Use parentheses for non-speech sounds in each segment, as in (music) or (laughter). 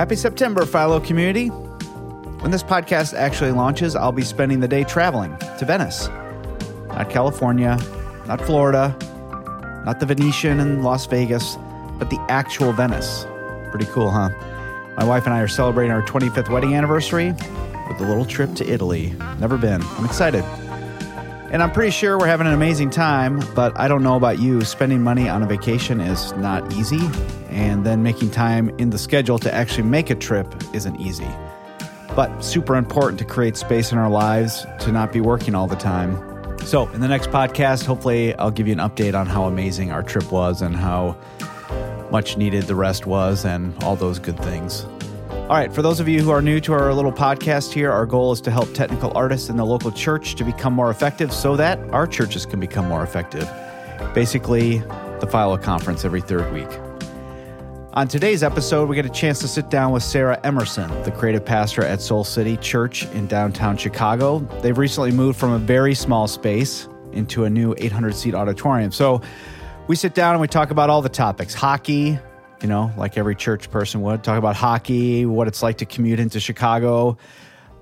Happy September, Philo community. When this podcast actually launches, I'll be spending the day traveling to Venice. Not California, not Florida, not the Venetian in Las Vegas, but the actual Venice. Pretty cool, huh? My wife and I are celebrating our 25th wedding anniversary with a little trip to Italy. Never been. I'm excited. And I'm pretty sure we're having an amazing time, but I don't know about you. Spending money on a vacation is not easy, and then making time in the schedule to actually make a trip isn't easy. But super important to create space in our lives to not be working all the time. So, in the next podcast, hopefully, I'll give you an update on how amazing our trip was and how much needed the rest was and all those good things. All right, for those of you who are new to our little podcast here, our goal is to help technical artists in the local church to become more effective so that our churches can become more effective. Basically, the Philo Conference every third week. On today's episode, we get a chance to sit down with Sarah Emerson, the creative pastor at Soul City Church in downtown Chicago. They've recently moved from a very small space into a new 800 seat auditorium. So we sit down and we talk about all the topics hockey, you know, like every church person would, talk about hockey, what it's like to commute into Chicago,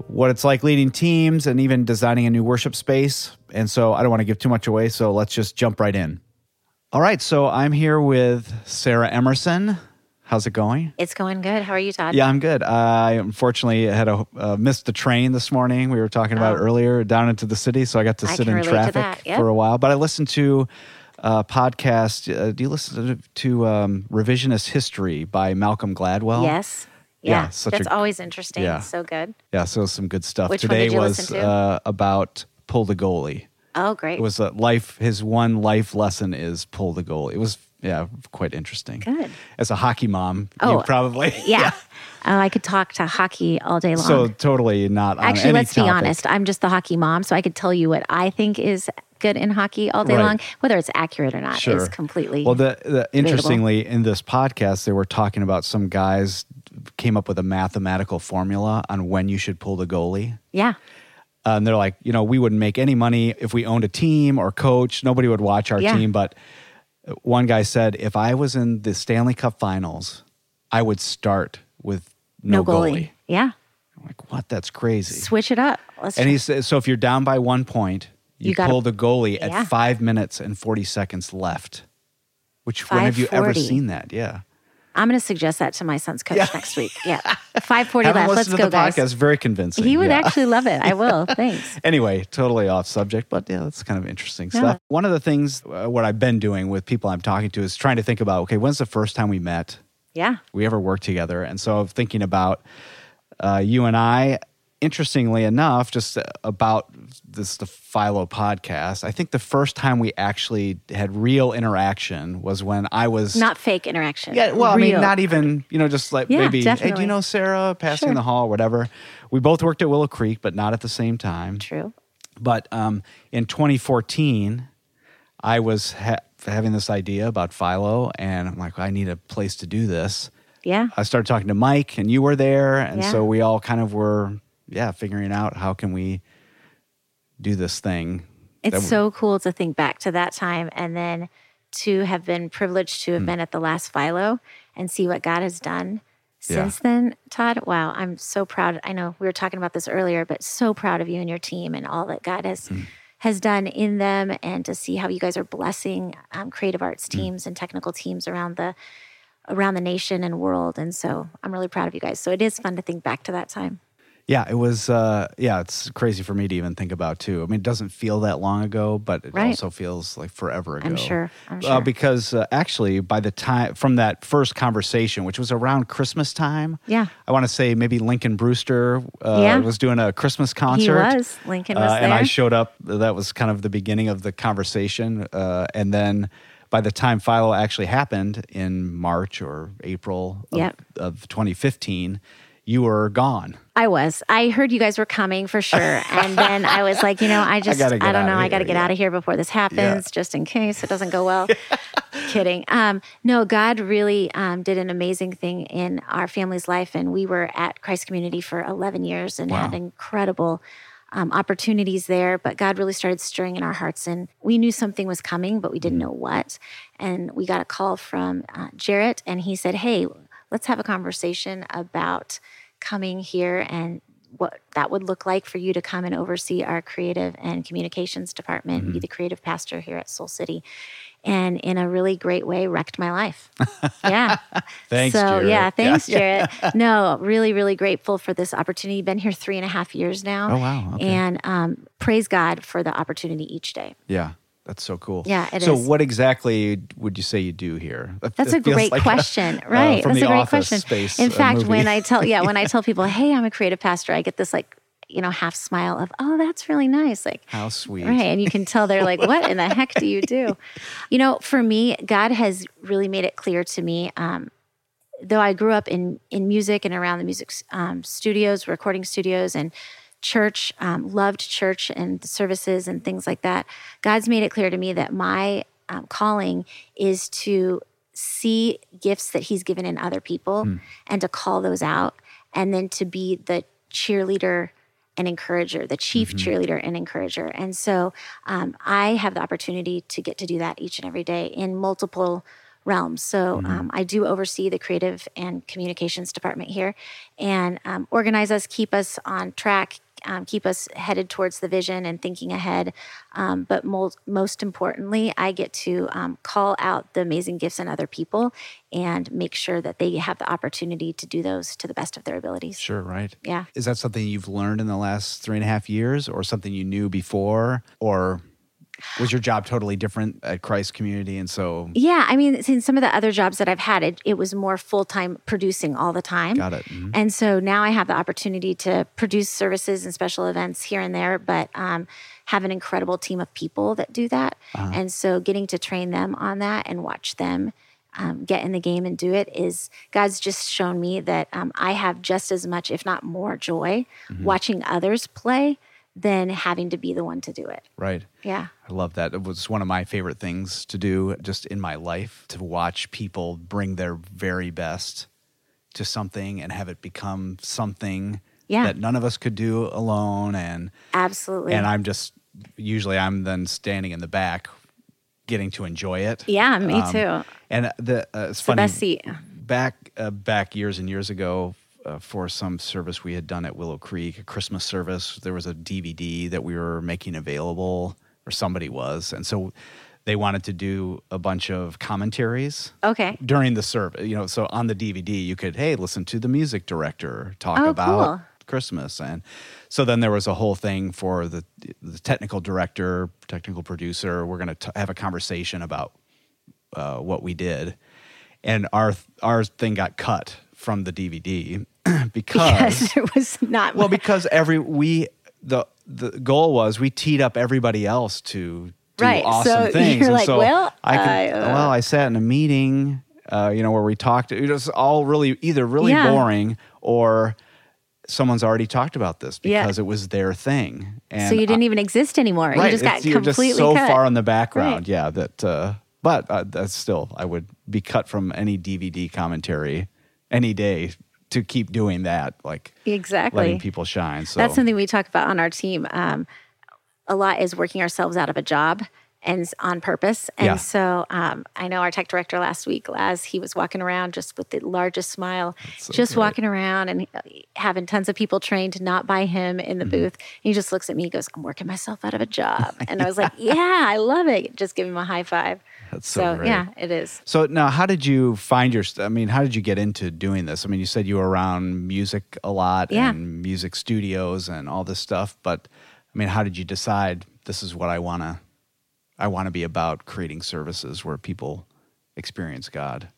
what it's like leading teams, and even designing a new worship space. And so I don't want to give too much away, so let's just jump right in. All right, so I'm here with Sarah Emerson. How's it going? It's going good. How are you, Todd? Yeah, I'm good. I unfortunately had a uh, missed the train this morning. We were talking about Oh. earlier down into the city, so I got to I sit in traffic yep. for a while. But I listened to a podcast. Uh, do you listen to, to um, Revisionist History by Malcolm Gladwell? Yes. Yeah, Yeah. That's a- always interesting. yeah. So good. Yeah, so some good stuff. Which Today was to? Uh, about pull the goalie. Oh, great. It was a life. His one life lesson is pull the goalie. It was yeah, quite interesting. Good. As a hockey mom, Oh, you probably yeah. (laughs) Oh, I could talk to hockey all day long. So totally not on Actually, let's be honest. I'm just the hockey mom, so I could tell you what I think is good in hockey all day Right. long. Whether it's accurate or not Sure. is completely. Well, the, the interestingly in this podcast, they were talking about some guys came up with a mathematical formula on when you should pull the goalie. yeah. Uh, and they're like, you know, we wouldn't make any money if we owned a team or coach. Nobody would watch our Yeah. team. But one guy said, if I was in the Stanley Cup Finals, I would start with no, No, goalie. Yeah. I'm like, what? That's crazy. Switch it up. Let's And he said, so if you're down by one point, you, You gotta- pull the goalie at five minutes and 40 seconds left. Which, when have you ever seen that? Yeah. I'm going to suggest that to my son's coach Yeah. next week. (laughs) Yeah. 540 Haven't left. Let's listened go, to the guys. podcast. Very convincing. He would yeah. actually love it. I will. (laughs) Thanks. Anyway, totally off subject, but yeah, that's kind of interesting Yeah. stuff. One of the things, uh, what I've been doing with people I'm talking to is trying to think about, okay, when's the first time we met? Yeah. we ever worked together. And so I'm thinking about uh, you and I, interestingly enough, just about this, the Philo podcast. I think the first time we actually had real interaction was when I was Not fake interaction. Yeah, well, I mean, not even, you know, just like Yeah, maybe, hey, do you know Sarah passing Sure. the hall, or whatever. We both worked at Willow Creek, but not at the same time. True. But um, in 2014, I was ha- having this idea about Philo, and I'm like, I need a place to do this. Yeah. I started talking to Mike, and you were there, and Yeah. so we all kind of were, yeah, figuring out how can we do this thing. It's so cool to think back to that time and then to have been privileged to have hmm. been at the last Philo and see what God has done Yeah. since then, Todd. Wow, I'm so proud. I know we were talking about this earlier, but so proud of you and your team and all that God has hmm. has done in them and to see how you guys are blessing um, creative arts hmm. teams and technical teams around the around the nation and world. And so I'm really proud of you guys. So it is fun to think back to that time. Yeah, it was. Uh, yeah, it's crazy for me to even think about too. I mean, it doesn't feel that long ago, but it Right. also feels like forever ago. I'm sure. I'm Uh, sure. because uh, actually, by the time from that first conversation, which was around Christmas time, Yeah. I want to say maybe Lincoln Brewster uh, Yeah. was doing a Christmas concert. He was. Lincoln was uh, and I showed up. That was kind of the beginning of the conversation, uh, and then. By the time Philo actually happened in March or April of, Yep. of 2015, you were gone. I was. I heard you guys were coming for sure. And then I was like, you know, I (laughs) just, I, gotta don't know. I got to get yeah. out of here before this happens, Yeah. just in case it doesn't go well. (laughs) Kidding. Um, no, God really um, did an amazing thing in our family's life. And we were at Christ Community for 11 years and had incredible um, opportunities there. But God really started stirring in our hearts. And we knew something was coming, but we didn't know what. And we got a call from uh, Jarrett, and he said, Hey, let's have a conversation about coming here and what that would look like for you to come and oversee our creative and communications department, Mm-hmm. be the creative pastor here at Soul City. And in a really great way, wrecked my life. Yeah. (laughs) Thanks, so, Jarrett. yeah, Yeah. thanks, Jarrett. (laughs) no, really, really grateful for this opportunity. Been here three and a half years now. Oh, wow. Okay. And um, praise God for the opportunity each day. Yeah, that's so cool. Yeah, it so, is. what exactly would you say you do here? That- That's that a great like question, uh, right? from That's a great question. Space, In uh, fact, movie. when I tell yeah, when I tell (laughs) people, "Hey, I'm a creative pastor," I get this like you know half smile of, "Oh, that's really nice." Like, how sweet. right, and you can tell they're like, "What in the heck do you do?" (laughs) You know, for me, God has really made it clear to me. Um, though I grew up in in music and around the music um, studios, recording studios, and church, um, loved church and services and things like that. God's made it clear to me that my um, calling is to see gifts that He's given in other people and to call those out, and then to be the cheerleader and encourager, the chief cheerleader and encourager. And so um, I have the opportunity to get to do that each and every day in multiple realms. So um, I do oversee the creative and communications department here and um, organize us, keep us on track, um, keep us headed towards the vision and thinking ahead. Um, but mo- most importantly, I get to um, call out the amazing gifts in other people and make sure that they have the opportunity to do those to the best of their abilities. Sure, right. Yeah. Is that something you've learned in the last three and a half years, or something you knew before, or was your job totally different at Christ Community? And so, Yeah, I mean, in some of the other jobs that I've had, it, it was more full time producing all the time. got it. Mhm. And so now I have the opportunity to produce services and special events here and there, but um, have an incredible team of people that do that. And so getting to train them on that and watch them um, get in the game and do it is God's just shown me that um, I have just as much, if not more, joy watching others play than having to be the one to do it. Right. Yeah. I love that. It was one of my favorite things to do just in my life to watch people bring their very best to something and have it become something Yeah. that none of us could do alone and Absolutely. and I'm just usually I'm then standing in the back getting to enjoy it. yeah, me Um, too. And the uh, it's It's the best seat. back uh, back years and years ago uh, for some service we had done at Willow Creek, a Christmas service. There was a DVD that we were making available, or somebody was, and so they wanted to do a bunch of commentaries Okay. during the service. You know, so on the DVD you could hey listen to the music director talk Oh, about. cool. Christmas, and so then there was a whole thing for the the technical director, technical producer. We're going to have a conversation about uh, what we did, and our our thing got cut from the DVD (clears throat) because Because (laughs) it was not well because every we the the goal was we teed up everybody else to do Right, awesome so (laughs) things. you're and like, so well, I I, uh, well I sat in a meeting, uh, you know, where we talked. It was all really either really Yeah. boring or someone's already talked about this Yeah. because it was their thing. And so you didn't even exist anymore. you just got you're completely just so cut. far in the background. Right. Yeah, that. Uh, but uh, that's still, I would be cut from any DVD commentary any day to keep doing that, like exactly. letting people shine. So That's something we talk about on our team. Um, a lot is working ourselves out of a job and on purpose. And Yeah. so um, I know our tech director last week, Laz, he was walking around just with the largest smile, so just great. walking around and uh, having tons of people trained not by him in the Mm-hmm. booth. And he just looks at me, he goes, I'm working myself out of a job. (laughs) And I was like, yeah, I love it. Just give him a high five. That's so So, yeah, it is. So now, how did you find your? I mean, how did you get into doing this? I mean, you said you were around music a lot Yeah. and music studios and all this stuff, but I mean, how did you decide this is what I want to? I want to be about creating services where people experience God.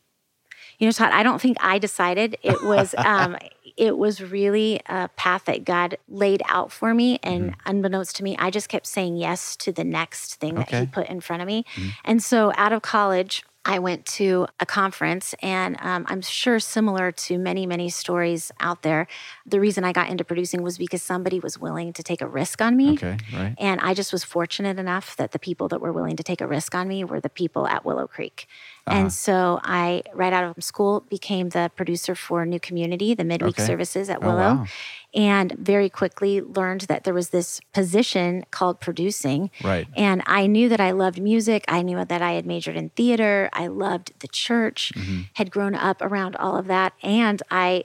You know, Todd, I don't think I decided. It was (laughs) um, it was really a path that God laid out for me, and unbeknownst to me, I just kept saying yes to the next thing that He put in front of me. And so, out of college, I went to a conference, and um, I'm sure similar to many, many stories out there. The reason I got into producing was because somebody was willing to take a risk on me. Okay, right. And I just was fortunate enough that the people that were willing to take a risk on me were the people at Willow Creek. And so I, right out of school, became the producer for New Community, the midweek Okay. services at Oh, Willow. wow. And very quickly learned that there was this position called producing. Right. And I knew that I loved music. I knew that I had majored in theater. I loved the church, Mm-hmm. had grown up around all of that. And I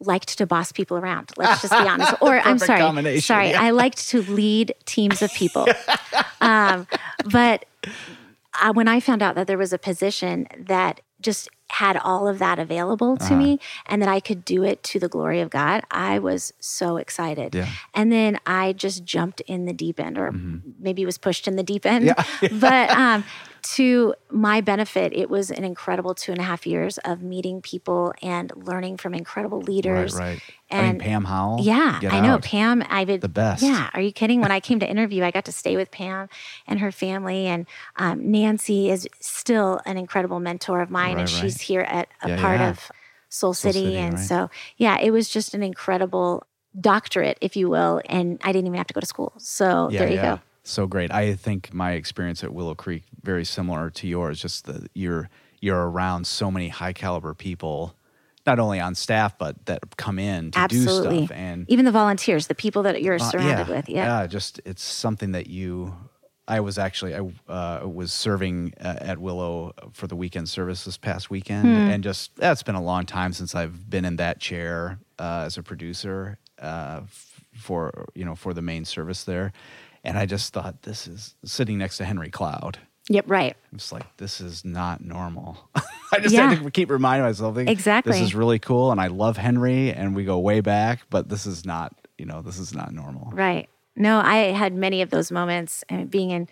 liked to boss people around. Let's just be honest. (laughs) Or I'm sorry. Sorry. yeah. I liked to lead teams of people. (laughs) um, but I, when I found out that there was a position that just had all of that available Uh-huh. to me and that I could do it to the glory of God, I was so excited. Yeah. And then I just jumped in the deep end, or maybe was pushed in the deep end. Mm-hmm. Yeah. (laughs) (laughs) but um, to my benefit, it was an incredible two and a half years of meeting people and learning from incredible leaders. Right, right. I mean, And Pam Howell. yeah, I know out. Pam. I would The best. Yeah, are you kidding? When I (laughs) came to interview, I got to stay with Pam and her family, and um, Nancy is still an incredible mentor of mine, Right, and she's here at a Yeah, part yeah. of Soul City, City, and so yeah, it was just an incredible doctorate, if you will, and I didn't even have to go to school. So Yeah, there you go. So great. I think my experience at Willow Creek very similar to yours. Just that you're you're around so many high caliber people, not only on staff but that come in to Absolutely. do stuff. And Even the volunteers, the people that you're uh, surrounded with. Yeah. just it's something that you. I was actually I uh, was serving uh, at Willow for the weekend service this past weekend, Hmm. and just that's been a long time since I've been in that chair uh, as a producer uh, for you know for the main service there, and I just thought this is sitting next to Henry Cloud. Yep. Right. It's like this is not normal. (laughs) I just Yeah. had to keep reminding myself. like, Exactly. This is really cool, and I love Henry, and we go way back. But this is not, you know, this is not normal. Right. No, I had many of those moments uh, being in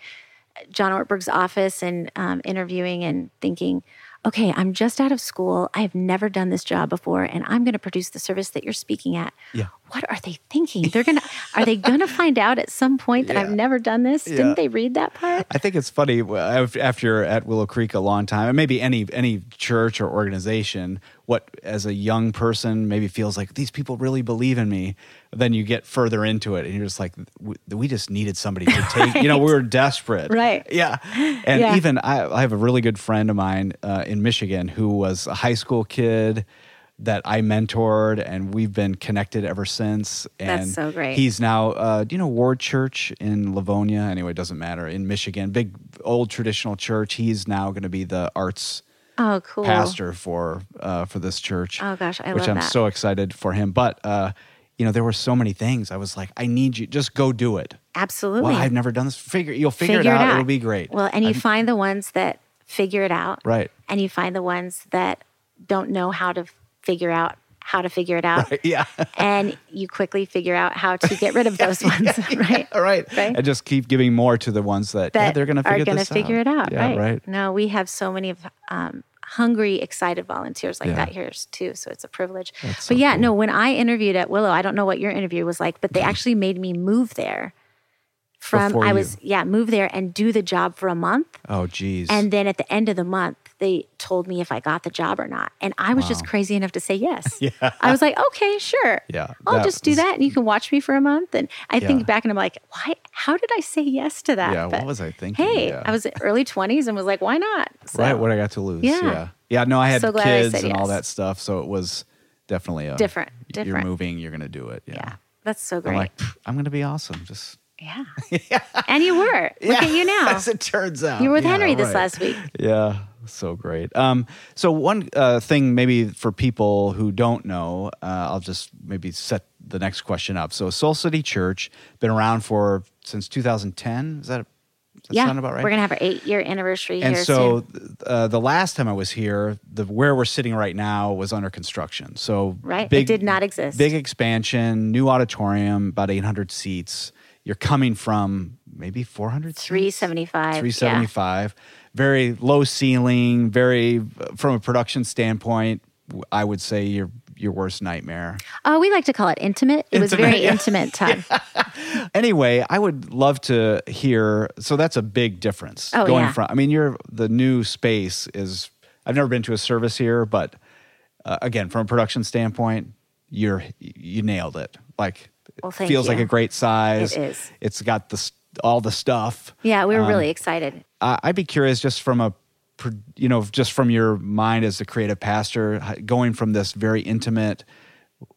John Ortberg's office and um, interviewing and thinking, okay, I'm just out of school. I have never done this job before, and I'm going to produce the service that you're speaking at. Yeah. What are they thinking? They're gonna are they gonna find out at some point that I've never done this? Yeah. Didn't they read that part? I think it's funny after you're at Willow Creek a long time, and maybe any any church or organization. What as a young person maybe feels like these people really believe in me. Then you get further into it, and you're just like, we, just needed somebody to take. You know, we were (laughs) desperate, Right. Yeah, and Yeah. even I, I have a really good friend of mine uh, in Michigan who was a high school kid that I mentored, and we've been connected ever since. And That's so great. He's now, uh, do you know Ward Church in Livonia? Anyway, it doesn't matter. In Michigan, big old traditional church. He's now going to be the arts Oh, cool. pastor for uh, for this church. Oh, gosh, I which love I'm that. so excited for him. But uh, you know, there were so many things. I was like, I need you. Just go do it. Absolutely. Well, I've never done this. Figure you'll figure, it, out. It'll be great. Well, and you I'm- find the ones that figure it out. Right. And you find the ones that don't know how to figure out how to figure it out. (laughs) yeah. and you quickly figure out how to get rid of (laughs) those ones, (laughs) right? All right. Right. And just keep giving more to the ones that, yeah, That they're going to figure are gonna figure it out, Yeah, right? right. No, we have so many of um, hungry, excited volunteers like Yeah. that here too. So it's a privilege. That's but so yeah, cool. no, when I interviewed at Willow, I don't know what your interview was like, but they actually made me move there. From Before I you- was yeah move there and do the job for a month, Oh, geez. and then at the end of the month they told me if I got the job or not, and I was just crazy enough to say yes. (laughs) Yeah. I was like, okay, sure. Yeah, I'll just do was- that, and you can watch me for a month. And I Yeah. think back and I'm like, why? How did I say yes to that? yeah. But what was I thinking? Hey, Yeah. I was early 20s and was like, why not? So, right. What I got to lose. Yeah. Yeah. Yeah. no, I had So I kids said and all that stuff. So it was definitely a Different, You're different. moving. You're going to do it. Yeah. yeah, that's so great. I'm like, I'm going to be awesome. Just (laughs) yeah. And you were. Look at you (laughs) now. As it turns out. You were with Yeah, Henry this right. last week. Yeah, so great. Um, so one uh, thing, maybe for people who don't know, uh, I'll just maybe set the next question up. So Soul City Church been around for since 2010. Is that, that Yeah. sound about right? We're going to have our eight year anniversary and here so uh, the last time I was here, the where we're sitting right now was under construction. So Right. It did not exist. Big expansion, new auditorium, about 800 seats. You're coming from maybe 400 seats? 375. 375 very low ceiling very from a production standpoint i would say your your worst nightmare Yeah. Oh, we like to call it intimate. It was Intimate, very yeah. intimate, (laughs) Todd. anyway i would love to hear so that's a big difference Oh, going yeah. from i mean you're the new space is i've never been to a service here but uh, again from a production standpoint you're you nailed it like Well, feels like a great size It is. it's got the all the stuff Yeah, we were Um, really excited. I- I'd be curious just from a you know, just from your mind as a creative pastor, going from this very intimate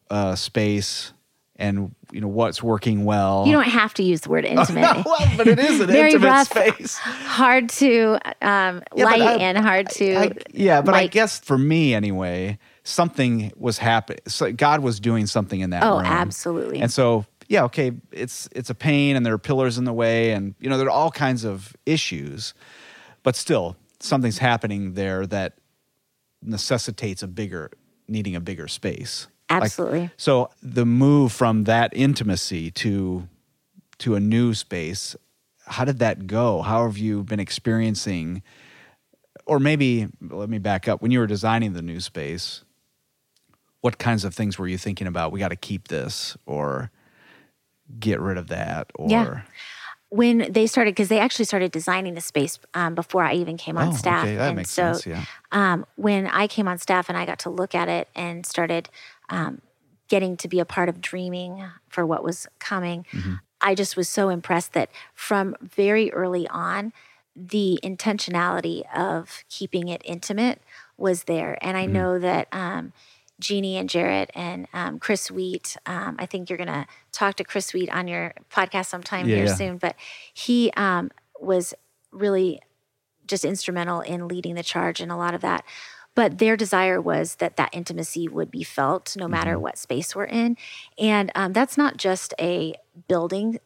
uh, space and you know what's working well. You don't have to use the word (laughs) intimate. well, but it is an (laughs) Very intimate rough, space. hard to um, Yeah, light I- and hard to. I- yeah, but I guess for me anyway, something was happening. So God was doing something in that Oh, room. absolutely. And so, yeah, okay, it's it's a pain, and there are pillars in the way, and you know there are all kinds of issues, but still, something's happening there that necessitates a bigger, needing a bigger space. Like, Absolutely. so the move from that intimacy to to a new space, how did that go? How have you been experiencing or maybe let me back up. When you were designing the new space, what kinds of things were you thinking about? We got to keep this or get rid of that or Yeah. when they started because they actually started designing the space um, before I even came on Oh, staff. okay, that and makes so, sense, yeah. um, when I came on staff and I got to look at it and started um, getting to be a part of dreaming for what was coming, Mm-hmm. I just was so impressed that from very early on, the intentionality of keeping it intimate was there. And I Mm-hmm. know that um, Jeannie and Jarrett and um, Chris Wheat, um, I think you're going to talk to Chris Wheat on your podcast sometime Yeah, here yeah. soon, but he um, was really just instrumental in leading the charge and a lot of that. But their desire was that that intimacy would be felt no matter Mm-hmm. what space we're in. And um, that's not just a building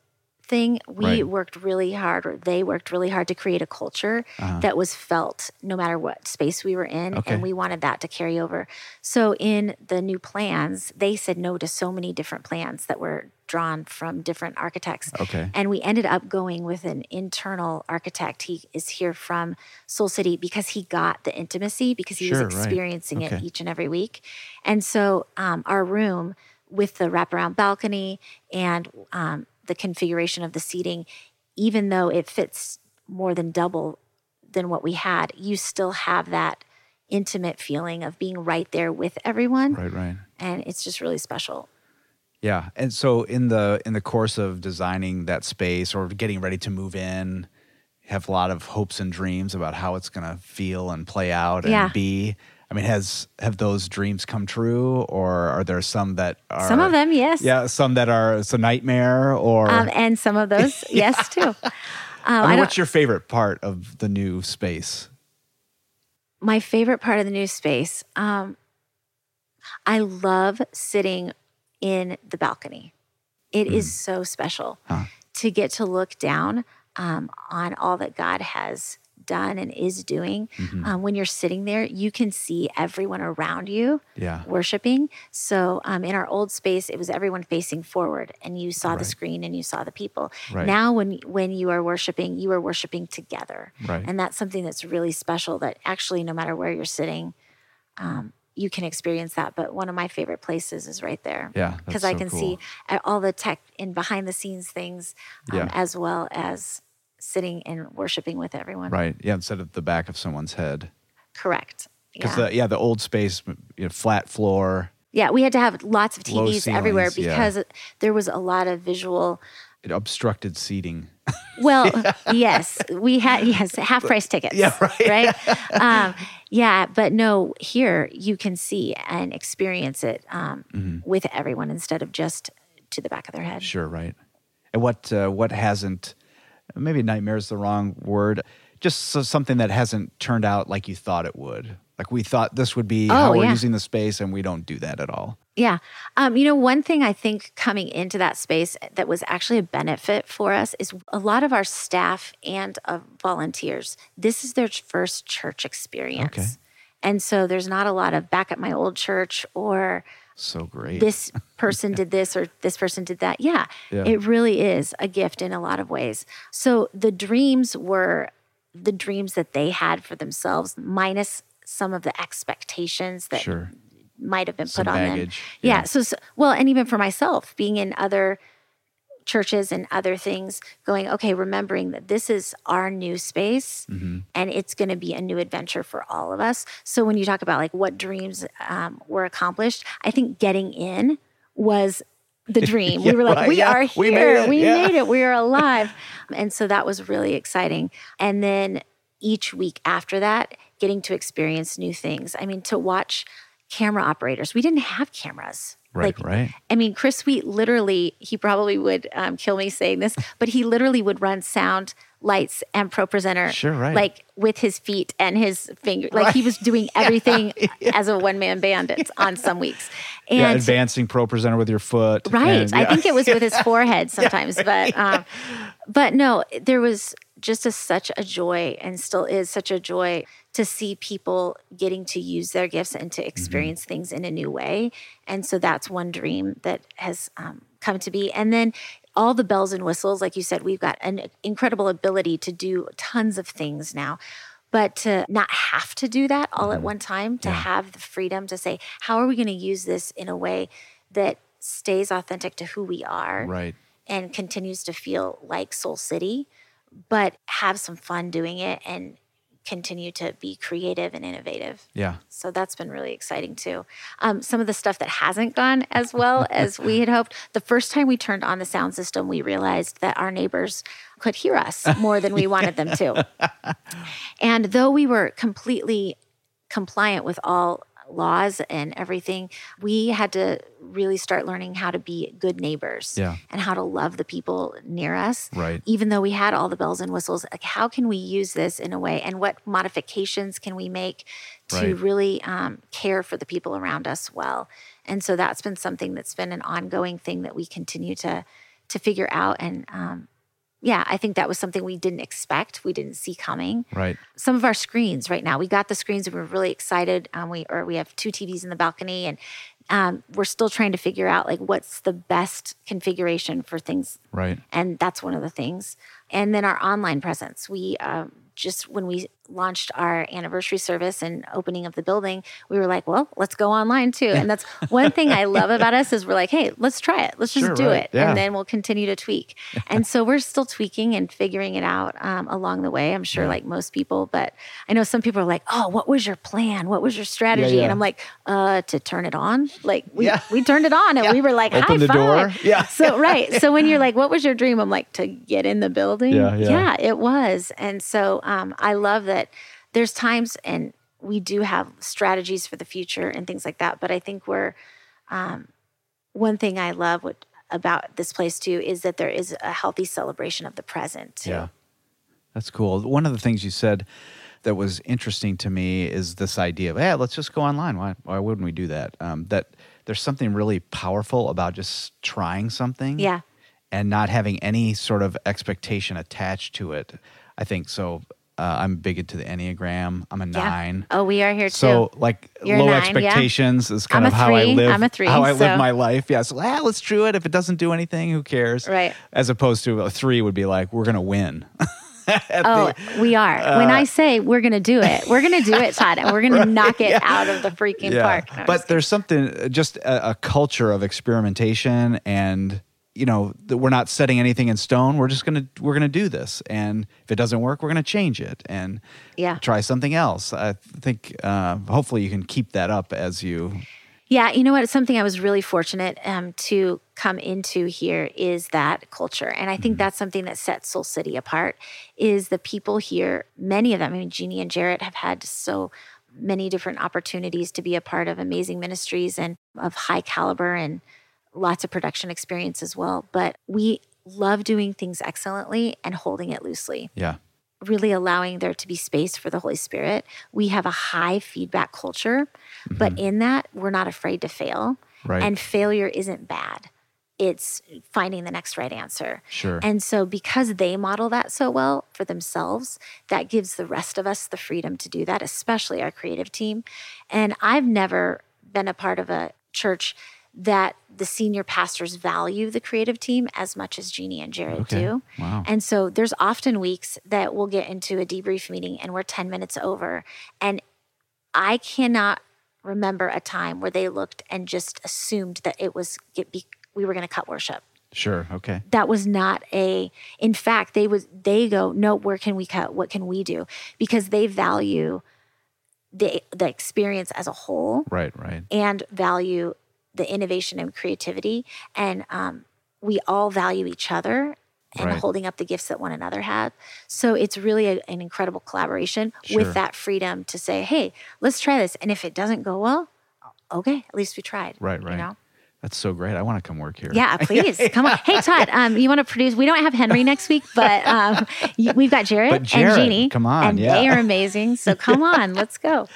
thing. We Right. worked really hard, or they worked really hard to create a culture that was felt no matter what space we were in. Uh-huh. Okay. And we wanted that to carry over. So in the new plans, they said no to so many different plans that were drawn from different architects. Okay. And we ended up going with an internal architect. He is here from Soul City because he got the intimacy because he Sure, was right. experiencing Okay. it each and every week. And so um, our room with the wraparound balcony and um, the configuration of the seating, even though it fits more than double than what we had, you still have that intimate feeling of being right there with everyone. Right, right. And it's just really special. Yeah, and so in the in the course of designing that space or getting ready to move in, have a lot of hopes and dreams about how it's going to feel and play out and Yeah. be. I mean, has have those dreams come true, or are there some that are Some of them, yes. Yeah, some that are it's a nightmare, or Um, and some of those, (laughs) yes, too. Um, I I mean, don't- what's your favorite part of the new space? my favorite part of the new space um, i love sitting in the balcony It is so special Huh. to get to look down um, on all that god has done and is doing um, when you're sitting there you can see everyone around you Yeah, worshiping so um, in our old space it was everyone facing forward and you saw the screen and you saw the people Right. now when when you are worshiping you are worshiping together Right. and that's something that's really special that actually no matter where you're sitting um, you can experience that but one of my favorite places is right there Yeah, because i so can cool. see all the tech and behind the scenes things um, Yeah. as well as sitting and worshiping with everyone right. Yeah, instead of the back of someone's head, correct because yeah. the yeah the old space, you know, flat floor, yeah we had to have lots of tvs everywhere ceilings, yeah. because there was a lot of visual it obstructed seating. (laughs) Well, yes, we had yes half price tickets. Yeah, right. Right. (laughs) Um, yeah, but no, here you can see and experience it um, Mm-hmm. with everyone instead of just to the back of their head. Sure, right. And what uh, what hasn't maybe nightmare is the wrong word. Just so something that hasn't turned out like you thought it would. Like we thought this would be how Oh, we're yeah. using the space, and we don't do that at all. Yeah. Um, you know, one thing I think coming into that space that was actually a benefit for us is a lot of our staff and uh, volunteers, this is their first church experience. Okay. And so there's not a lot of back at my old church or So great. this (laughs) person did this or this person did that. Yeah, Yeah. it really is a gift in a lot of ways. So the dreams were the dreams that they had for themselves, minus some of the expectations that sure. might have been Some put on them. Yeah. yeah. So, so, well, and even for myself, being in other churches and other things, going, okay, remembering that this is our new space Mm-hmm. and it's going to be a new adventure for all of us. So when you talk about like what dreams um, were accomplished, I think getting in was the (laughs) dream. Yeah, we were like, right, we yeah. are We here. made it, We yeah. made it. We are (laughs) alive. and so that was really exciting. And then each week after that, getting to experience new things. I mean, to watch camera operators, we didn't have cameras. Right, right. I mean, Chris Sweet literally, he probably would um, kill me saying this, but he literally would run sound, lights, and ProPresenter Sure, right. like with his feet and his finger. Like he was doing (laughs) everything (laughs) as a one man band (laughs) it's on some weeks. And yeah, advancing ProPresenter with your foot. Right. and- I think it was with his forehead sometimes, but um, but no, there was just a, such a joy and still is such a joy to see people getting to use their gifts and Mm-hmm. to experience things in a new way. And so that's one dream that has um, come to be. And then all the bells and whistles, like you said, we've got an incredible ability to do tons of things now. But to not have to do that all Mm-hmm. at one time, to have the freedom to say, how are we going to use this in a way that stays authentic to who we are Right. and continues to feel like Soul City, but have some fun doing it and continue to be creative and innovative. Yeah. So that's been really exciting too. Um, some of the stuff that hasn't gone as well (laughs) as we had hoped. The first time we turned on the sound system, we realized that our neighbors could hear us more than we wanted them to. (laughs) And though we were completely compliant with all laws and everything, we had to really start learning how to be good neighbors Yeah. and how to love the people near us. Right. Even though we had all the bells and whistles, like how can we use this in a way and what modifications can we make to Right. really um, care for the people around us well? And so that's been something that's been an ongoing thing that we continue to to figure out and um, yeah, I think that was something we didn't expect, we didn't see coming Right. some of our screens right now. We got the screens and we're really excited. Um, we or we have two TVs in the balcony, and um, we're still trying to figure out like what's the best configuration for things. Right. And that's one of the things. And then our online presence. We um, just when we launched our anniversary service and opening of the building, we were like, well, let's go online too. And that's (laughs) one thing I love about us is we're like, hey, let's try it. Let's just Sure, do right. it, Yeah. and then we'll continue to tweak. and so we're still tweaking and figuring it out um, along the way. I'm sure, like most people, but I know some people are like, "Oh, what was your plan? What was your strategy?" yeah. And I'm like, "Uh, to turn it on. Like we Yeah. we turned it on, and we were like, Open high the five. door. Yeah. (laughs) So right. (laughs) So when you're like, "What was your dream?" I'm like, "To get in the building." Yeah, yeah. it was. And so um, I love that. There's times and we do have strategies for the future and things like that. But I think we're um, one thing I love what, about this place too is that there is a healthy celebration of the present. Too. Yeah. That's cool. One of the things you said that was interesting to me is this idea of, hey, let's just go online. Why, why wouldn't we do that? Um, that there's something really powerful about just trying something. Yeah. And not having any sort of expectation attached to it. I think so. Uh, I'm big into the Enneagram. I'm a Yeah. nine. Oh, we are here too. So like You're low nine, yeah. expectations is kind I'm of how I live. I'm a three, How I so- live my life. Yeah. So ah, let's do it. If it doesn't do anything, who cares? Right. As opposed to a three would be like, we're gonna win. (laughs) Oh, the- we are. when uh, I say we're going to do it, we're going to do it, Todd, and we're going (laughs) to knock it out of the freaking park. No, but there's something uh, just a, a culture of experimentation and you know that we're not setting anything in stone we're just gonna we're gonna do this and if it doesn't work we're gonna change it and Yeah. try something else i think uh, hopefully you can keep that up as you Yeah, you know what? It's something I was really fortunate um, to come into here is that culture, and I think that's something that sets Soul City apart. Is the people here? Many of them. I mean, Jeannie and Jarrett have had so many different opportunities to be a part of amazing ministries and of high caliber and lots of production experience as well. But we love doing things excellently and holding it loosely yeah really allowing there to be space for the Holy Spirit. We have a high feedback culture, mm-hmm. but in that, we're not afraid to fail. Right. And failure isn't bad, it's finding the next right answer. Sure. And so, because they model that so well for themselves, that gives the rest of us the freedom to do that, especially our creative team. And I've never been a part of a church that the senior pastors value the creative team as much as Jeannie and Jarrett Okay. do. Wow. And so there's often weeks that we'll get into a debrief meeting and we're 10 minutes over. And I cannot remember a time where they looked and just assumed that it was get be, we were going to cut worship. sure okay That was not a in fact they was they go no where can we cut what can we do because they value the the experience as a whole right right and value the innovation and creativity and um, we all value each other and Right. holding up the gifts that one another have. So it's really a, an incredible collaboration Sure. with that freedom to say, hey, let's try this. And if it doesn't go well, okay, at least we tried. Right, right. You know? That's so great. I want to come work here. Yeah, (laughs) please come on. Hey, Todd, (laughs) um, you want to produce? We don't have Henry next week, but um, we've got Jarrett, Jarrett, and Jeannie. come on, and yeah. they are amazing. So come (laughs) on, let's go.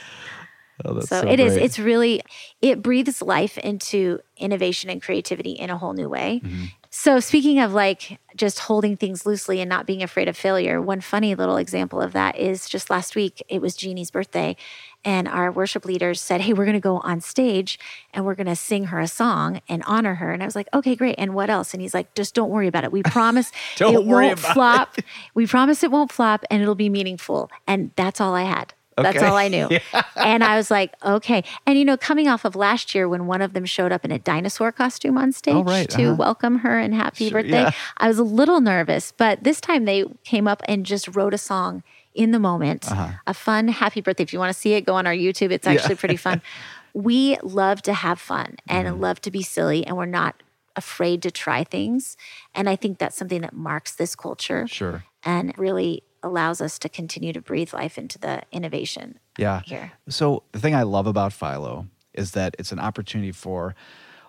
Oh, that's So, so it is. great. It's really it breathes life into innovation and creativity in a whole new way. Mm-hmm. So speaking of like just holding things loosely and not being afraid of failure, one funny little example of that is just last week it was Jeannie's birthday and our worship leaders said, "Hey, we're going to go on stage and we're going to sing her a song and honor her." And I was like, "Okay, great. And what else?" And he's like, "Just don't worry about it. We (laughs) promise Don't it won't flop. We promise it won't flop and it'll be meaningful." And that's all I had. That's all I knew. (laughs) and I was like, okay. And you know, coming off of last year when one of them showed up in a dinosaur costume on stage Oh, right. to Uh-huh. welcome her and happy Sure, birthday, yeah. I was a little nervous. But this time they came up and just wrote a song in the moment, Uh-huh. a fun happy birthday. If you want to see it, go on our YouTube. It's actually pretty fun. (laughs) We love to have fun and Mm-hmm. love to be silly, and we're not afraid to try things. And I think that's something that marks this culture Sure. and really allows us to continue to breathe life into the innovation Yeah. here. So the thing I love about Philo is that it's an opportunity for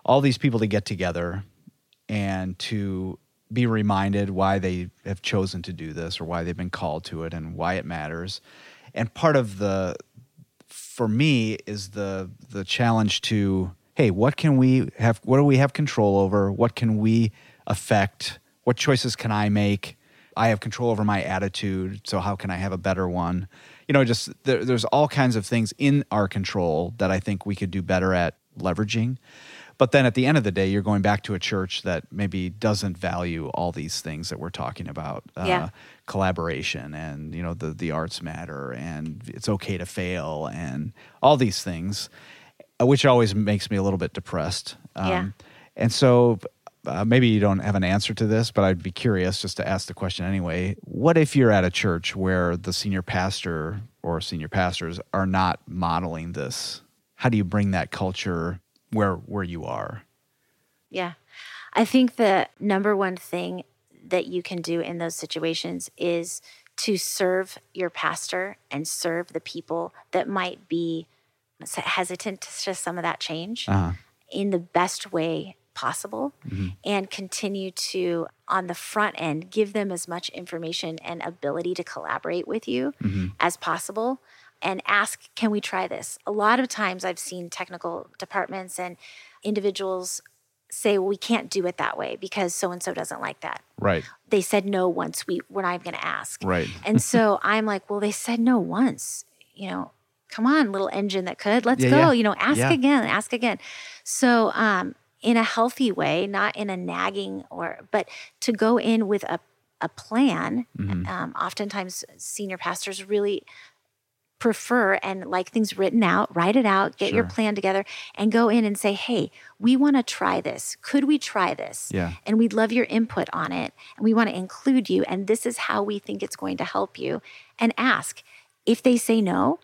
all these people to get together and to be reminded why they have chosen to do this or why they've been called to it and why it matters. And part of the for me is the the challenge to hey, what can we have what do we have control over? What can we affect? What choices can I make? I have control over my attitude, so how can I have a better one? You know, just there, there's all kinds of things in our control that I think we could do better at leveraging. But then at the end of the day, you're going back to a church that maybe doesn't value all these things that we're talking about. Uh, collaboration and you know the the arts matter and it's okay to fail and all these things uh, which always makes me a little bit depressed um, Yeah. and so uh, maybe you don't have an answer to this but i'd be curious just to ask the question anyway what if you're at a church where the senior pastor or senior pastors are not modeling this how do you bring that culture where where you are Yeah. I think the number one thing that you can do in those situations is to serve your pastor and serve the people that might be hesitant to some of that change uh-huh. in the best way possible Mm-hmm. and continue to on the front end give them as much information and ability to collaborate with you Mm-hmm. as possible and ask can we try this a lot of times i've seen technical departments and individuals say well we can't do it that way because so and so doesn't like that right they said no once we we're not even going to ask right and so (laughs) i'm like well they said no once you know come on little engine that could let's Yeah, go yeah. you know ask Yeah. again ask again so um in a healthy way not in a nagging or but to go in with a a plan. Mm-hmm. um, oftentimes senior pastors really prefer and like things written out write it out get your plan together and go in and say hey we want to try this. Could we try this? Yeah. and we'd love your input on it. And we want to include you and this is how we think it's going to help you. And ask. If they say no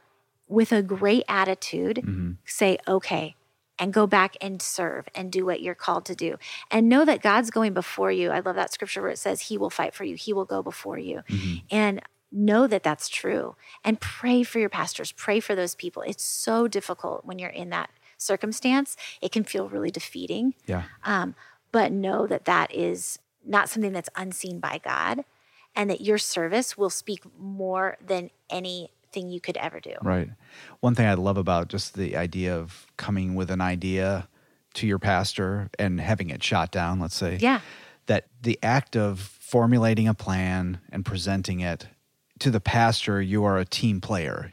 with a great attitude Mm-hmm. say okay and go back and serve and do what you're called to do. And know that god's going before you. I love that scripture where it says he will fight for you. He will go before you. Mm-hmm. and know that that's true. And pray for your pastors. Pray for those people. It's so difficult when you're in that circumstance. It can feel really defeating. Yeah. Um, but know that that is not something that's unseen by God, and that your service will speak more than anything you could ever do. Right. One thing I love about just the idea of coming with an idea to your pastor and having it shot down, let's say. Yeah. That the act of formulating a plan and presenting it to the pastor, you are a team player.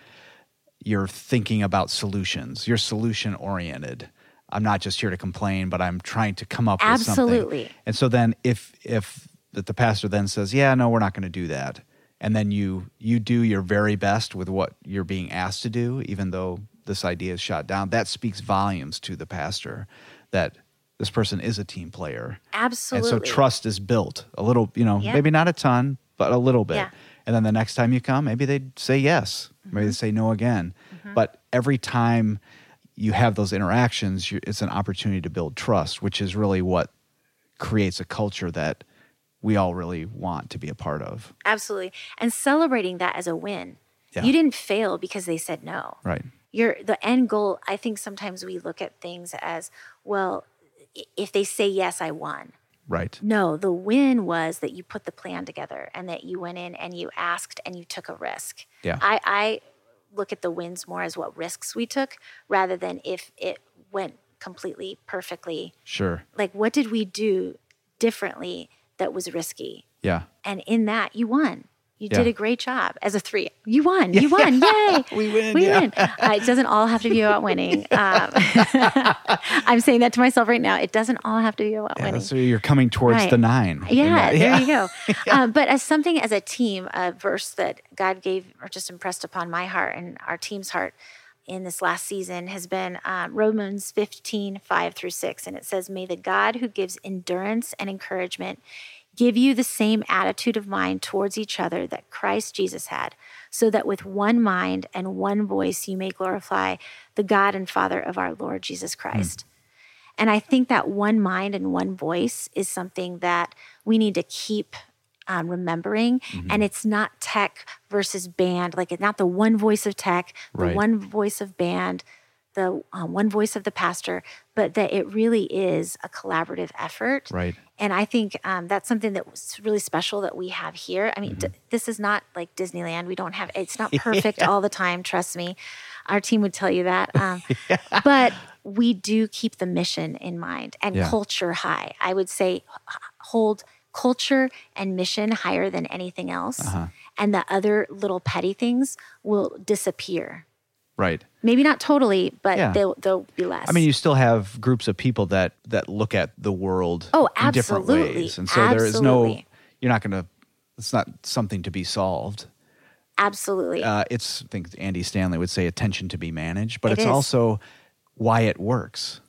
You're thinking about solutions. You're solution oriented. I'm not just here to complain, but I'm trying to come up with something. Absolutely. And so then if if that the pastor then says, "Yeah, no, we're not going to do that." And then you you do your very best with what you're being asked to do even though this idea is shot down. That speaks volumes to the pastor that this person is a team player. Absolutely. And so trust is built a little, you know, Yeah. maybe not a ton, but a little bit. Yeah. And then the next time you come, maybe they say yes, maybe they say no again. Mm. But every time you have those interactions, you, it's an opportunity to build trust, which is really what creates a culture that we all really want to be a part of. Absolutely. And celebrating that as a win. Yeah. You didn't fail because they said no. Right. Your the end goal, I think sometimes we look at things as, well, if they say yes, I won. Right. No, the win was that you put the plan together and that you went in and you asked and you took a risk. Yeah. I, I look at the wins more as what risks we took rather than if it went completely perfectly. Sure. Like, what did we do differently that was risky? Yeah. And in that, you won. You Yeah. did a great job as a three. You won. You won. (laughs) Yay. We win, We yeah. win. Uh, it doesn't all have to be about winning. (laughs) Um, (laughs) I'm saying that to myself right now. It doesn't all have to be about Yeah, winning. so you're coming towards Right. the nine. in Yeah, there you go. Um, but as something as a team, a verse that God gave or just impressed upon my heart and our team's heart in this last season has been um, Romans 15, 5 through 6. And it says, May the God who gives endurance and encouragement give you the same attitude of mind towards each other that Christ Jesus had, so that with one mind and one voice you may glorify the God and Father of our Lord Jesus Christ. And I think that one mind and one voice is something that we need to keep um, remembering. Mm-hmm. And it's not tech versus band, like it's not the one voice of tech, the Right. one voice of band, the um, one voice of the pastor, but that it really is a collaborative effort. Right. And I think um, that's something that was really special that we have here. I mean, Mm-hmm. d- this is not like Disneyland. We don't have, it's not (laughs) perfect all the time. Trust me. Our team would tell you that. (laughs) Um, But we do keep the mission in mind and Yeah. culture high. I would say hold culture and mission higher than anything else. Uh-huh. And the other little petty things will disappear. Right. Maybe not totally, but Yeah. they'll, they'll be less. I mean, you still have groups of people that that look at the world Oh, in different ways, and so there is no. You're not going to. It's not something to be solved. Absolutely. Uh, it's I think Andy Stanley would say attention to be managed, but It it's is. also why it works.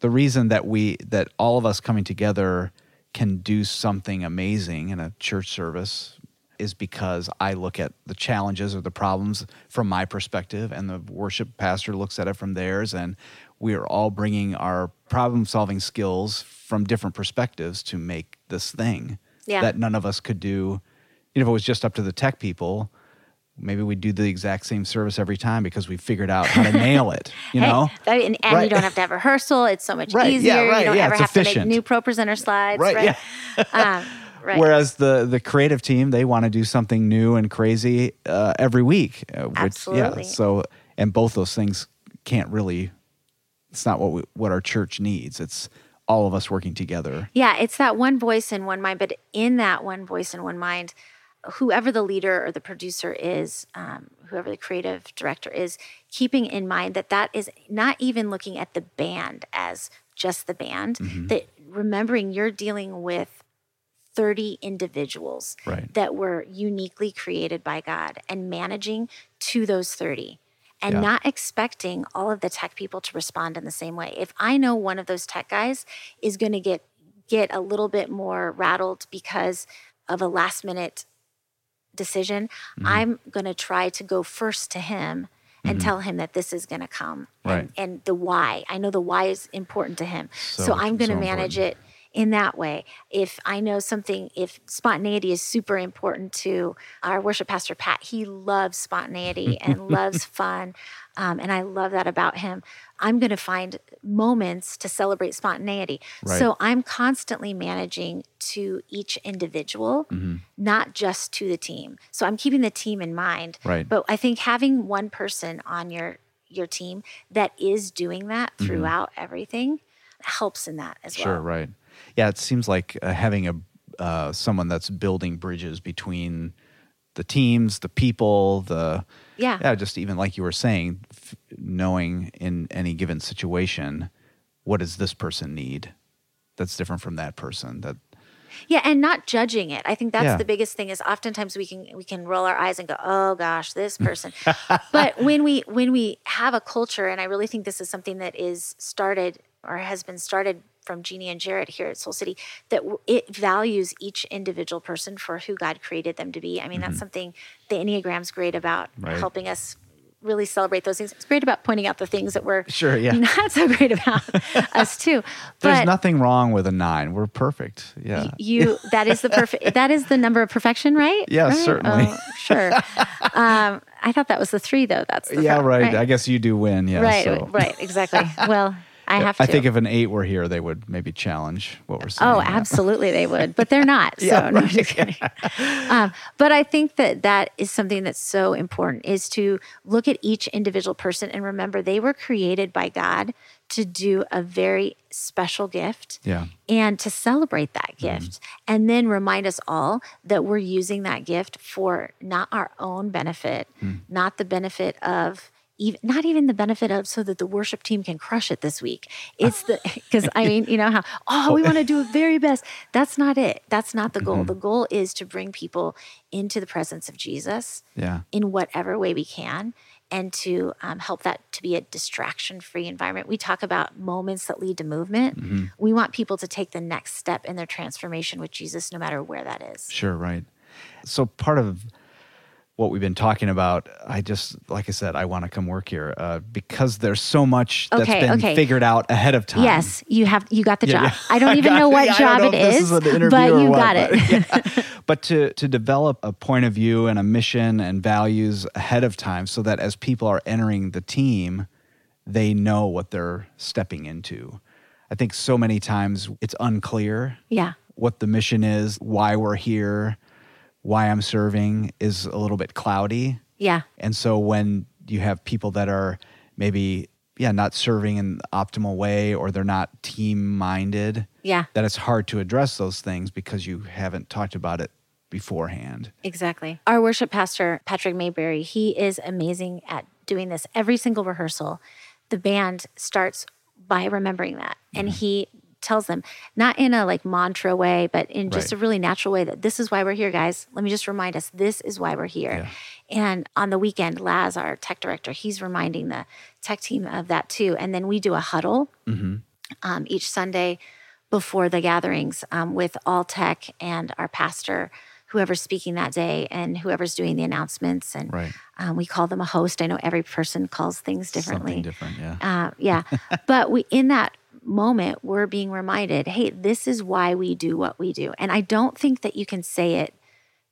The reason that we that all of us coming together can do something amazing in a church service is because I look at the challenges or the problems from my perspective, and the worship pastor looks at it from theirs, and we are all bringing our problem solving skills from different perspectives to make this thing Yeah. that none of us could do. You know, if it was just up to the tech people, maybe we'd do the exact same service every time because we figured out how to nail it. (laughs) You know, and, and Right. you don't have to have rehearsal. It's so much Right, yeah, easier. right, you don't yeah, ever have to efficient. make new ProPresenter slides. Right, Right. um, right. Whereas the the creative team, they want to do something new and crazy uh, every week. Uh, which, Absolutely. Yeah. So, and both those things can't really. It's not what we, what our church needs. It's all of us working together. Yeah, it's that one voice and one mind, but in that one voice and one mind, whoever the leader or the producer is, um, whoever the creative director is, keeping in mind that that is not even looking at the band as just the band, Mm-hmm. that remembering you're dealing with 30 individuals Right. that were uniquely created by God and managing to those 30 and Yeah. not expecting all of the tech people to respond in the same way. If I know one of those tech guys is going to get get a little bit more rattled because of a last minute decision, Mm-hmm. I'm going to try to go first to him and tell him that this is going to come Right. and, and the why. I know the why is important to him. So, So- I'm going to so manage important. it in that way. If I know something, if spontaneity is super important to our worship pastor, Pat, he loves spontaneity and (laughs) loves fun. Um, and I love that about him. I'm going to find moments to celebrate spontaneity. Right. So I'm constantly managing to each individual, Mm-hmm. not just to the team. So I'm keeping the team in mind. Right. But I think having one person on your your team that is doing that throughout everything helps in that as Mm-hmm. Sure, well. right. Yeah, it seems like uh, having a uh, someone that's building bridges between the teams, the people, the Yeah. yeah, just even like you were saying, f- knowing in any given situation, what does this person need? That's different from that person. That Yeah, and not judging it. I think that's Yeah. the biggest thing is oftentimes we can we can roll our eyes and go, "Oh gosh, this (laughs) person." but when we when we have a culture and I really think this is something that is started or has been started from Jeannie and Jarrett here at Soul City that it values each individual person for who God created them to be. I mean, that's something the Enneagram's great about Mm-hmm. Right. helping us really celebrate those things. It's great about pointing out the things that we're Sure, yeah. (laughs) not so great about (laughs) us too. There's nothing wrong with a nine. We're perfect. Yeah. you that is the perfect (laughs) that is the number of perfection, right? Yeah, Right? certainly. Oh, sure. um, I thought that was the three though. That's yeah, pro- right. I guess you do win. Yeah. right, so. right, exactly. Well, I have to. I think if an eight were here, they would maybe challenge what we're saying. Oh, yeah. absolutely, they would, (laughs) but they're not. So, Yeah, no, just kidding. um, but I think that that is something that's so important is to look at each individual person and remember they were created by God to do a very special gift Yeah. and to celebrate that gift and then remind us all that we're using that gift for not our own benefit not the benefit of even not even the benefit of so that the worship team can crush it this week (laughs) it's the because i mean you know how oh we want to do the very best that's not it that's not the goal the goal is to bring people into the presence of jesus Yeah. in whatever way we can and to um, help that to be a distraction free environment. We talk about moments that lead to movement. We want people to take the next step in their transformation with Jesus, no matter where that is. Sure, right. So part of what we've been talking about, I just like I said, I want to come work here uh, because there's so much that's Okay, been okay. figured out ahead of time. Yes, you have you got the Yeah, job. yeah. I don't (laughs) even know what I don't job know it is, is but you what, got but- it. yeah. (laughs) But to to develop a point of view and a mission and values ahead of time, so that as people are entering the team, they know what they're stepping into. I think so many times it's unclear yeah. what the mission is, why we're here, why I'm serving is a little bit cloudy. Yeah. And so when you have people that are maybe, yeah, not serving in the optimal way or they're not team minded, Yeah. that it's hard to address those things because you haven't talked about it beforehand. Exactly. Our worship pastor, Patrick Mayberry, he is amazing at doing this. Every single rehearsal, the band starts by remembering that. And Mm-hmm. he tells them, not in a like mantra way, but in just Right. a really natural way that this is why we're here, guys. Let me just remind us, this is why we're here. And on the weekend, Laz, our tech director, he's reminding the tech team of that too. And then we do a huddle um, each Sunday before the gatherings um, with all tech and our pastor, whoever's speaking that day, and whoever's doing the announcements. And Right. um, we call them a host. I know every person calls things differently. Something different, yeah. Uh, yeah. but we in that moment, we're being reminded, hey, this is why we do what we do. And I don't think that you can say it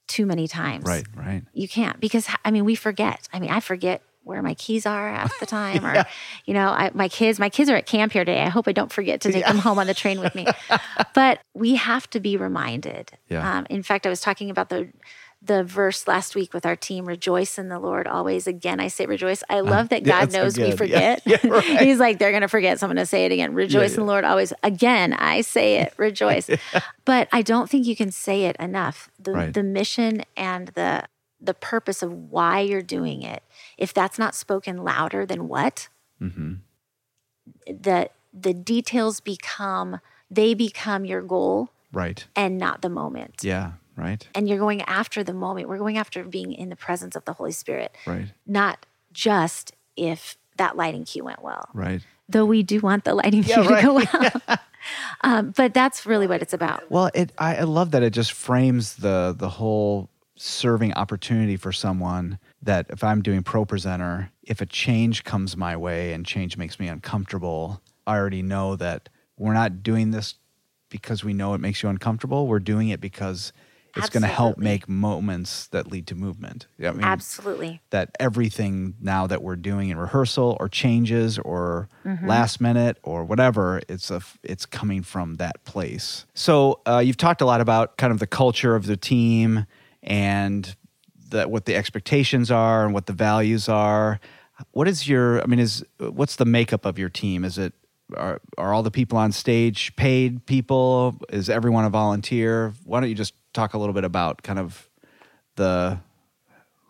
too many times. right, right. You can't because I mean we forget. I mean I forget where my keys are half the (laughs) time, or you know I, my kids. My kids are at camp here today. I hope I don't forget to take them home on the train with me. (laughs) but we have to be reminded. Yeah. Um, in fact, I was talking about the the verse last week with our team rejoice in the lord always again i say rejoice i love that yeah, god so knows we good. (laughs) Yeah. forget Yeah, (laughs) right. he's like they're gonna forget so i'm gonna say it again rejoice in yeah. the lord always again i say it rejoice (laughs) but i don't think you can say it enough the, Right. the mission and the the purpose of why you're doing it if that's not spoken louder than what Mm-hmm. the the details become they become your goal Right. and not the moment Yeah, right, and you're going after the moment we're going after being in the presence of the holy spirit right, not just if that lighting cue went well right. though we do want the lighting Yeah, cue to go right. (laughs) well um, but that's really what it's about Well, it I, I love that it just frames the the whole serving opportunity for someone that if I'm doing ProPresenter, if a change comes my way and change makes me uncomfortable, I already know that we're not doing this because we know it makes you uncomfortable. We're doing it because it's going to help make moments that lead to movement. I mean, absolutely. That everything now that we're doing in rehearsal or changes or last minute or whatever it's a it's coming from that place. So uh, you've talked a lot about kind of the culture of the team and that what the expectations are and what the values are. What is your i mean is what's the makeup of your team? Is it are, are all the people on stage paid people? Is everyone a volunteer? Why don't you just talk a little bit about kind of the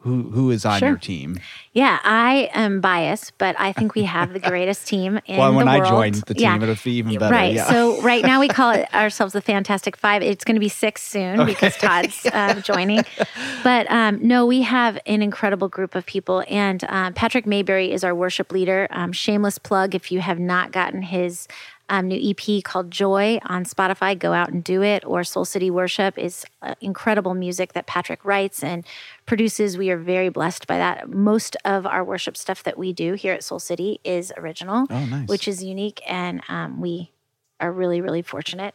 who who is on Sure. your team yeah i am biased but i think we have the greatest team (laughs) in Well, when I world joined the team, Yeah. it'll be even better, right yeah. so right now we (laughs) call it ourselves the fantastic five it's going to be six soon because todd's um, (laughs) joining but um, no we have an incredible group of people and um, patrick mayberry is our worship leader um, shameless plug if you have not gotten his um, new EP called Joy on Spotify. Go out and do it. Or Soul City Worship is uh, incredible music that Patrick writes and produces. We are very blessed by that. Most of our worship stuff that we do here at Soul City is original, Oh, nice. which is unique, and um, we are really, really fortunate.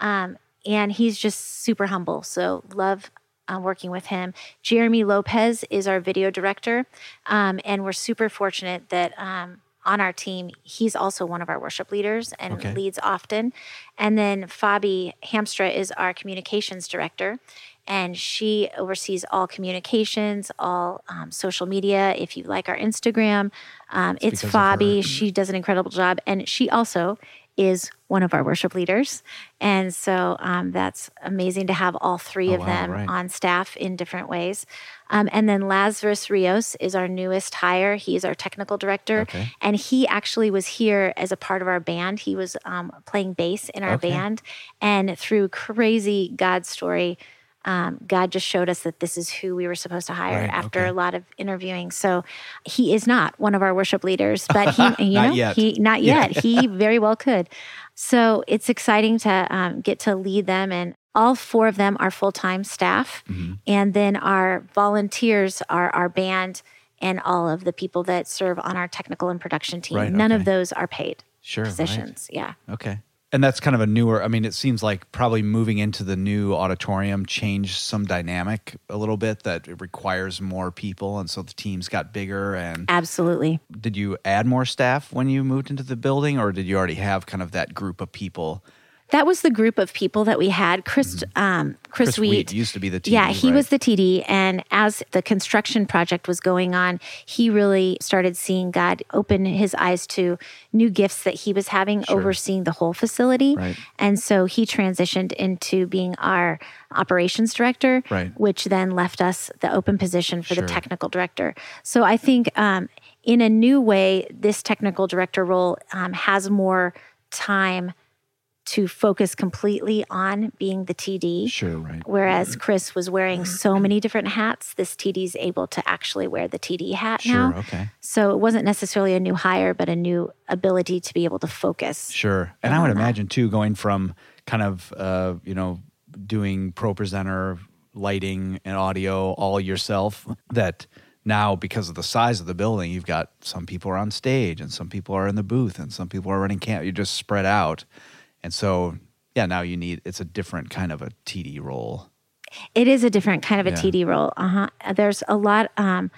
Um, and he's just super humble. So love uh, working with him. Jeremy Lopez is our video director, um, and we're super fortunate that um, on our team he's also one of our worship leaders and Okay. leads often. And then Fabi Hamstra is our communications director. And she oversees all communications, all um, social media. If you like our Instagram, um, it's her. Fabi. She does an incredible job. And she also is one of our worship leaders. And so um, that's amazing to have all three Oh, of wow, them right. on staff in different ways. Um, and then Lazarus Rios is our newest hire. He's our technical director. Okay. And he actually was here as a part of our band. He was um, playing bass in our Okay. band. And through crazy God story, um, God just showed us that this is who we were supposed to hire Right, after okay. a lot of interviewing. So he is not one of our worship leaders, (laughs) but he, you know, yet. he not yet. he (laughs) very well could. So it's exciting to um, get to lead them, and all four of them are full time staff, Mm-hmm. and then our volunteers are our band and all of the people that serve on our technical and production team. Right, None of those are paid Sure. right. positions. Yeah. Okay. And that's kind of a newer, I mean, it seems like probably moving into the new auditorium changed some dynamic a little bit that it requires more people. And so the teams got bigger. And Absolutely. did you add more staff when you moved into the building or did you already have kind of that group of people? That was the group of people that we had. Chris, um, Chris, Chris Wheat, Wheat used to be the TD, Yeah, he right? was the TD, and as the construction project was going on, he really started seeing God open his eyes to new gifts that he was having, overseeing the whole facility. Right. And so he transitioned into being our operations director, Right. which then left us the open position for Sure. the technical director. So I think um, in a new way, this technical director role um, has more time to focus completely on being the TD. Sure, right. Whereas Chris was wearing so many different hats, this TD is able to actually wear the TD hat Sure, now. okay. So it wasn't necessarily a new hire, but a new ability to be able to focus. Sure. And I would imagine too, going from kind of, uh, you know, doing ProPresenter, lighting and audio all yourself, that now because of the size of the building, you've got some people are on stage and some people are in the booth and some people are running camp. You're just spread out. And so, yeah, now you need, it's a different kind of a TD role. It is a different kind of a Yeah. TD role. Uh-huh. There's a lot, um,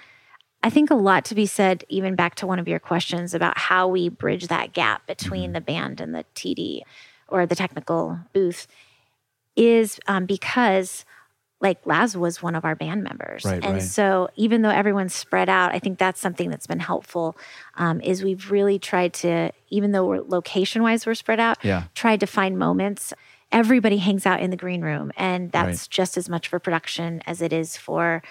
I think a lot to be said, even back to one of your questions about how we bridge that gap Mm-hmm. between the band and the TD or the technical booth is um, because like Laz was one of our band members. Right, and right. so even though everyone's spread out, I think that's something that's been helpful um, is we've really tried to, even though we're location wise, we're spread out, Yeah. tried to find moments. Everybody hangs out in the green room and that's Right. just as much for production as it is for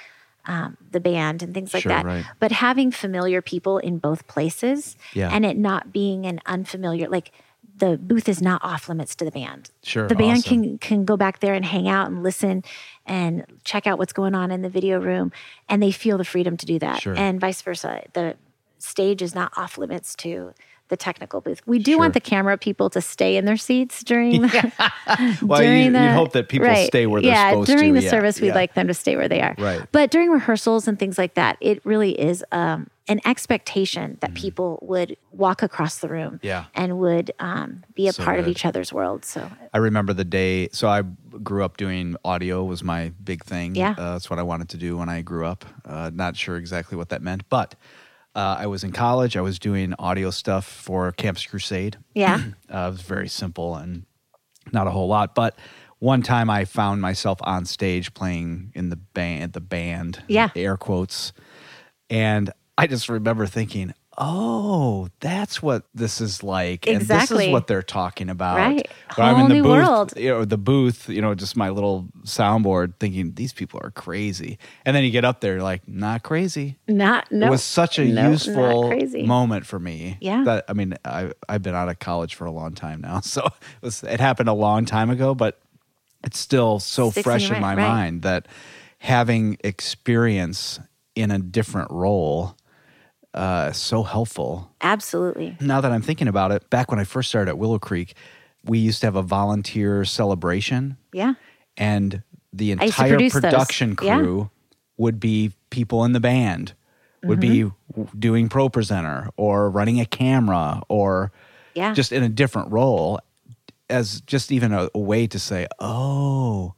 um, the band and things like Sure, that. right. But having familiar people in both places Yeah. and it not being an unfamiliar, like the booth is not off limits to the band. Sure, The band awesome. can can go back there and hang out and listen and check out what's going on in the video room and they feel the freedom to do that. Sure. And vice versa. The stage is not off limits to the technical booth. We do Sure. want the camera people to stay in their seats during the (laughs) (laughs) Well, you- during you'd the, hope that people right. stay where they're yeah, supposed during to. During the Yeah, service, we'd yeah. like them to stay where they are. Right. But during rehearsals and things like that, it really is um, an expectation that people would walk across the room Mm. Yeah. and would um, be a So part of each other's world. So I remember the day. So I grew up doing audio was my big thing. Yeah. uh, that's what I wanted to do when I grew up. Uh, not sure exactly what that meant, but uh, I was in college. I was doing audio stuff for Campus Crusade. yeah, (clears throat) Uh, it was very simple and not a whole lot, but. One time I found myself on stage playing in the band, the band, Yeah. air quotes, and I just remember thinking, "Oh, that's what this is like, and this Exactly. is what they're talking about." Right. Where I'm in the new booth, world. you know, the booth, you know, just my little soundboard, thinking these people are crazy, and then you get up there, like, not crazy. not no. It was such a no, useful moment for me. Yeah. That I mean, I I've been out of college for a long time now, (laughs) so it was it happened a long time ago, but it's still so Sticks fresh your in my right. mind that having experience in a different role uh, so helpful. Absolutely. Now that I'm thinking about it, back when I first started at Willow Creek, we used to have a volunteer celebration, Yeah. and the entire produce those. production Yeah. crew would be people in the band, would be Mm-hmm. w- doing ProPresenter or running a camera or Yeah. just in a different role as just even a, a way to say, oh,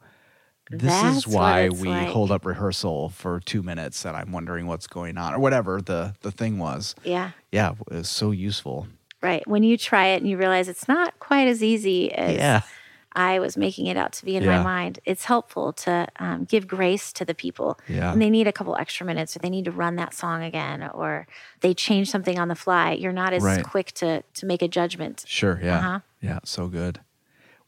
this That's is why we like. hold up rehearsal for two minutes and I'm wondering what's going on or whatever the, the thing was. yeah. Yeah, it was so useful. Right. When you try it and you realize it's not quite as easy as Yeah. I was making it out to be in Yeah. my mind, it's helpful to um, give grace to the people. Yeah. And they need a couple extra minutes or they need to run that song again or they change something on the fly. You're not as Right. quick to, to make a judgment. Sure. Yeah. Uh-huh. Yeah. So good.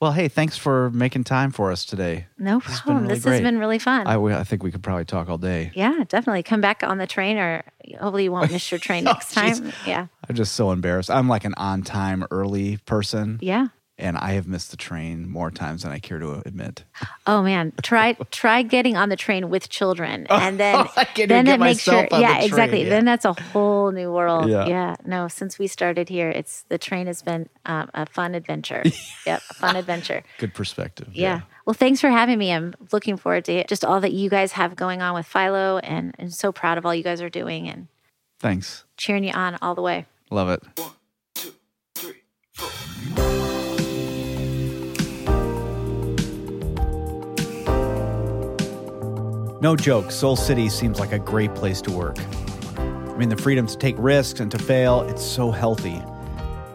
Well, hey, thanks for making time for us today. No This has problem. really this great. has been really fun. I, I think we could probably talk all day. yeah, definitely. Come back on the train or hopefully you won't miss your train (laughs) next Oh, jeez. time. Yeah. I'm just so embarrassed. I'm like an on time, early person, Yeah. And I have missed the train more times than I care to admit. Oh man, try (laughs) try getting on the train with children, (laughs) and then I then get it makes sure. myself on the Yeah, train, exactly. yeah. Then that's a whole new world. Yeah. Yeah. No, since we started here, it's the train has been um, a fun adventure. (laughs) yep, a fun adventure. Good perspective. Yeah. Well, thanks for having me. I'm looking forward to just all that you guys have going on with Philo, and and so proud of all you guys are doing, and Thanks. cheering you on all the way. Love it. No joke, Soul City seems like a great place to work. I mean, the freedom to take risks and to fail, it's so healthy.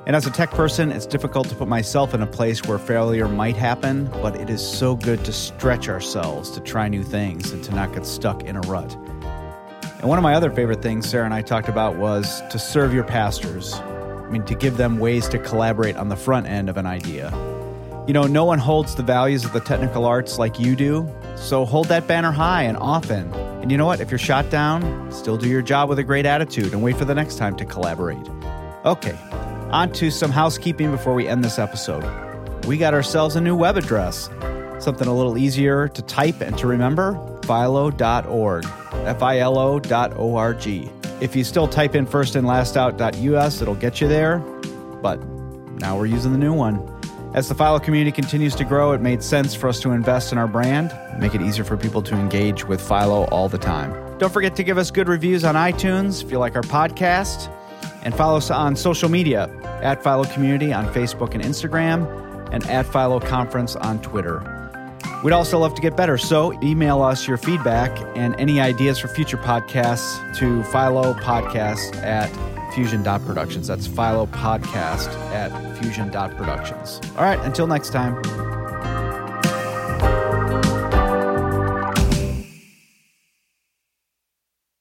And as a tech person, it's difficult to put myself in a place where failure might happen, but it is so good to stretch ourselves to try new things and to not get stuck in a rut. And one of my other favorite things Sarah and I talked about was to serve your pastors. I mean, to give them ways to collaborate on the front end of an idea. You know, no one holds the values of the technical arts like you do, so hold that banner high and often. And you know what? If you're shot down, still do your job with a great attitude and wait for the next time to collaborate. Okay, on to some housekeeping before we end this episode. We got ourselves a new web address, something a little easier to type and to remember philo.org. F I L O dot O R G. If you still type in first and last out.us, it'll get you there, but now we're using the new one. As the Philo community continues to grow, it made sense for us to invest in our brand, make it easier for people to engage with Philo all the time. Don't forget to give us good reviews on iTunes if you like our podcast, and follow us on social media at Philo Community on Facebook and Instagram, and at Philo Conference on Twitter. We'd also love to get better, so email us your feedback and any ideas for future podcasts to philopodcast at fusion.productions. That's Philo Podcast at fusion.productions. All right, until next time.